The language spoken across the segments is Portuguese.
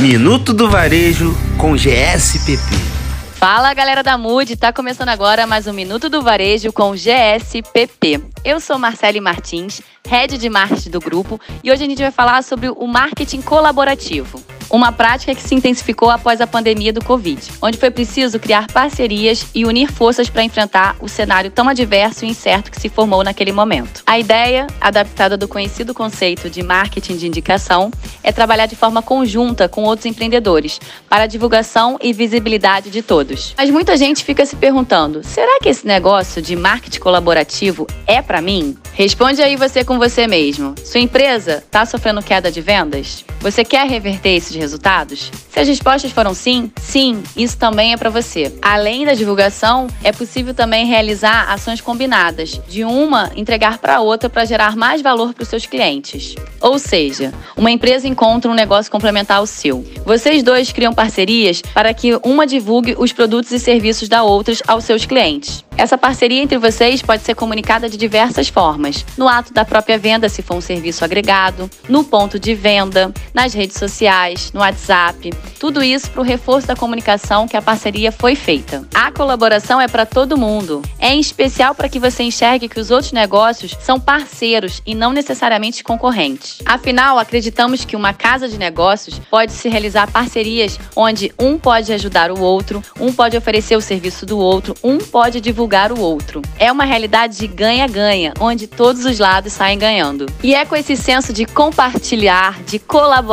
Minuto do Varejo com GSPP. Fala galera da Mood, tá começando agora mais um Minuto do Varejo com GSPP. Eu sou Marcele Martins, head de marketing do grupo, e hoje a gente vai falar sobre o marketing colaborativo uma prática que se intensificou após a pandemia do Covid, onde foi preciso criar parcerias e unir forças para enfrentar o cenário tão adverso e incerto que se formou naquele momento. A ideia, adaptada do conhecido conceito de marketing de indicação, é trabalhar de forma conjunta com outros empreendedores para a divulgação e visibilidade de todos. Mas muita gente fica se perguntando: será que esse negócio de marketing colaborativo é para mim? Responde aí você com você mesmo. Sua empresa está sofrendo queda de vendas? Você quer reverter esses resultados? Se as respostas foram sim, sim, isso também é para você. Além da divulgação, é possível também realizar ações combinadas, de uma entregar para outra para gerar mais valor para os seus clientes. Ou seja, uma empresa encontra um negócio complementar ao seu. Vocês dois criam parcerias para que uma divulgue os produtos e serviços da outra aos seus clientes. Essa parceria entre vocês pode ser comunicada de diversas formas: no ato da própria venda, se for um serviço agregado, no ponto de venda, nas redes sociais, no WhatsApp. Tudo isso para o reforço da comunicação que a parceria foi feita. A colaboração é para todo mundo. É em especial para que você enxergue que os outros negócios são parceiros e não necessariamente concorrentes. Afinal, acreditamos que uma casa de negócios pode se realizar parcerias onde um pode ajudar o outro, um pode oferecer o serviço do outro, um pode divulgar o outro. É uma realidade de ganha-ganha, onde todos os lados saem ganhando. E é com esse senso de compartilhar, de colaborar,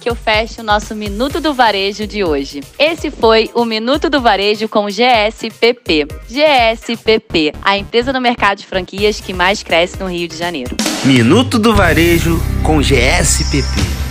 que eu fecho o nosso Minuto do Varejo de hoje. Esse foi o Minuto do Varejo com GSPP. GSPP, a empresa no mercado de franquias que mais cresce no Rio de Janeiro. Minuto do Varejo com GSPP.